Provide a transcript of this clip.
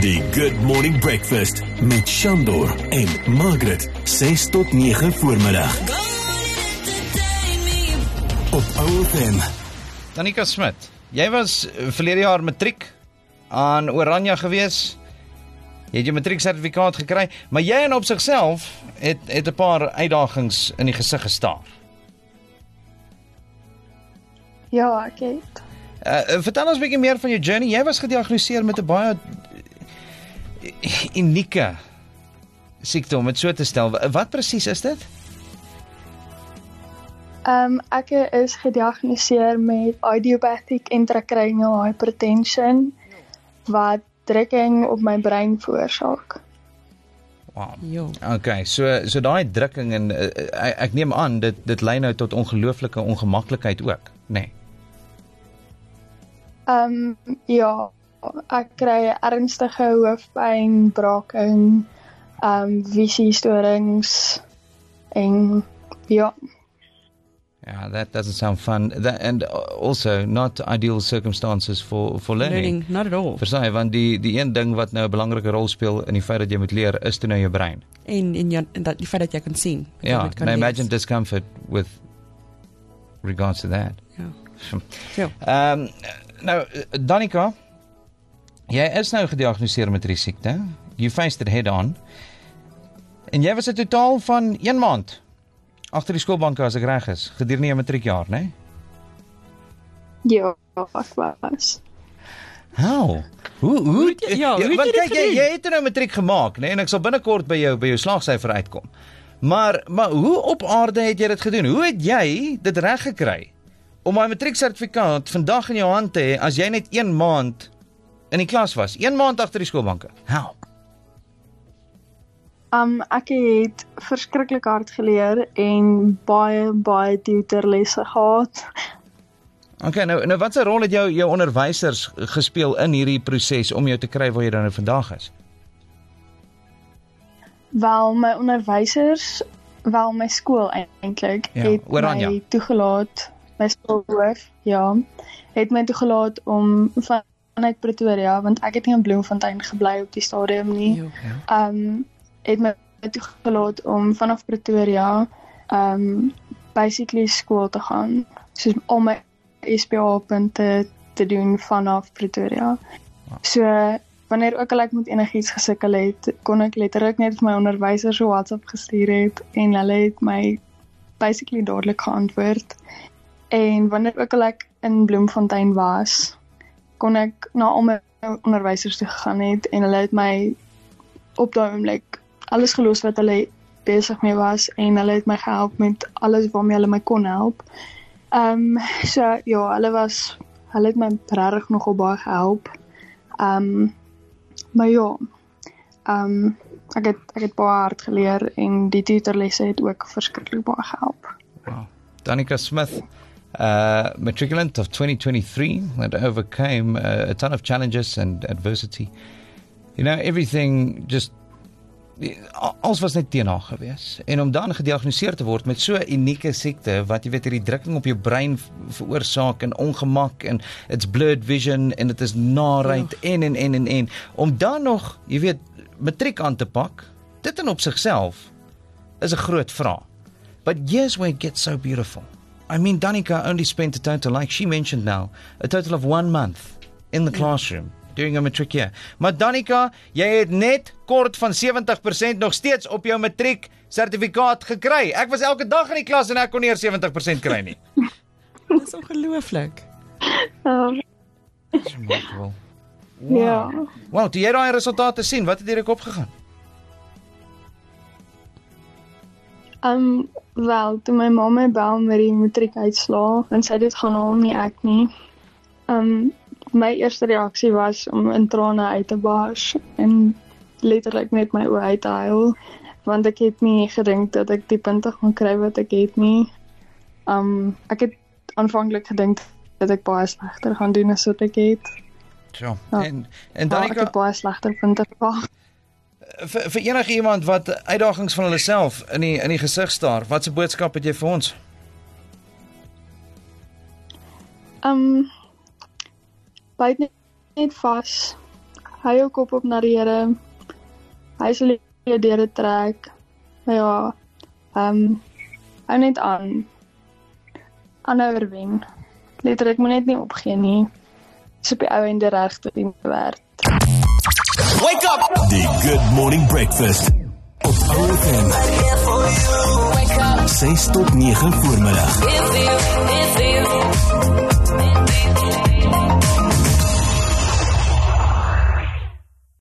Die Good Morning Breakfast met Shandor en Margaret 6 tot 9 voormiddag. Op OFM. Tanika Smit, jy was verlede jaar matriek aan Oranje gewees. Jy het jou matrieksertifikaat gekry, maar jy en op sigself het het 'n paar uitdagings in die gesig gestaar. Ja, ek het. Uh, vertel ons 'n bietjie meer van jou journey. Jy was gediagnoseer met 'n baie unieke siekte om dit so te stel. Wat presies is dit? Ehm um, ek is gediagnoseer met idiopathic intracranial hypertension wat drukking op my brein veroorsaak. Wow. Jo. Okay, so so daai drukking en uh, ek, ek neem aan dit dit lei nou tot ongelooflike ongemaklikheid ook, nê. Nee. Ehm um, ja, ek kry ernstige hoofpyn, braaking, ehm um, visiestorings en ja, Yeah, that doesn't sound fun. That, and also not ideal circumstances for for learning. Learning, not at all. Versaai, want die die een ding wat nou 'n belangrike rol speel in die feit dat jy moet leer is toe nou jou brein. En en ja, en dat die feit dat jy kan sien. Ja, dit kan and I lees. imagine discomfort with regards to that. Ja. Ja. Ehm um, nou Danica, jy is nou gediagnoseer met hierdie siekte. You faced it head on. En jy was 'n totaal van 1 maand agter die skoolbanke as ek reg is, gedurende jou matriekjaar, né? Nee? ja, ek was. How? Hoe hoe het jy- ja, hoe het want kyk jy jy het nou matriek gemaak, né? Nee? En ek sal binnekort by jou by jou slaagsyfer uitkom. Maar maar hoe op aarde het jy dit gedoen? Hoe het jy dit reg gekry om my matrieksertifikaat vandag in jou hand te hê as jy net 1 maand in die klas was? 1 maand agter die skoolbanke. How? Um ek het verskriklik hard geleer en baie baie tutorlesse gehad. Okay, nou nou watse rol het jou jou onderwysers gespeel in hierdie proses om jou te kry waar jy dan nou vandag is? Wel my onderwysers, wel my skool eintlik Ja, het Oranje. my toegelaat, my skoolhoof, ja, het my toegelaat om van- vanuit Pretoria want ek het nie in Bloemfontein gebly op die stadium nie. Jo. um het my toegelaat om vanaf Pretoria um basically skool te gaan. Soos al my SPA punte te doen vanaf Pretoria. So wanneer ook al ek met enigiets gesukkel het, kon ek letterlik net vir my onderwyser so WhatsApp gestuur het en hulle het my basically dadelik geantwoord. En wanneer ook al ek in Bloemfontein was, kon ek na al my onderwysers toe gegaan het en hulle het my op daai oomblik alles gelos wat hulle besig mee was en hulle het my gehelp met alles waarmee hulle my kon help. Ehm um, so ja, hulle was hulle het my regtig nogal baie gehelp. Ehm um, maar ja. Ehm um, ek het ek het baie hard geleer en die tutorlesse het ook verskriklik baie gehelp. Wow. Danica Smith, uh, matriculant of 2023, that overcame uh, a ton of challenges and adversity. You know, everything just alles was net teen haar gewees en om dan gediagnoseer te word met so 'n unieke siekte wat jy weet hierdie drukking op jou brein veroorsaak en ongemak en it's blurred vision en dit is narheid en en en en en om dan nog jy weet matriek aan te pak dit in op sigself is 'n groot vraag But here's where it gets so beautiful. I mean, Danica only spent a total, like she mentioned now, a total of one month in the classroom during her matric year. Maar Danica, jy het net kort van 70% nog steeds op jou matriek sertifikaat gekry. Ek was elke dag in die klas en ek kon nie eers 70% kry nie. Dit is ongelooflik. Um, It's remarkable. Ja. Wow, toe jy daai resultate sien, wat het deur jou kop Um wel, toe my ma my bel met die matriekuitslae en sy dit gaan haal nie ek nie. Um my eerste reaksie was om in trane uit te bars en letterlik net my oë uit te huil want ek het nie gedink dat ek die punte gaan kry wat ek het nie. Um ek het aanvanklik gedink dat ek baie slegter gaan doen as wat ek het. So, Ja. en en Maar ek Danica het baie slegter punte verwag. Vir, vir enige iemand wat uitdagings van hulle self in die in die gesig staar, watse boodskap het jy vir ons? Um byt net, net vas. hou jou kop op na die Here. Hy sal jou deur dit trek. Maar ja, ehm um, hou net aan. Aanhou wen. Letterlik moet net nie opgee nie. Dis op die ou ende reg tot die werd. Wake up! The Good Morning Breakfast. Op OFM. 6 tot 9 voormiddag.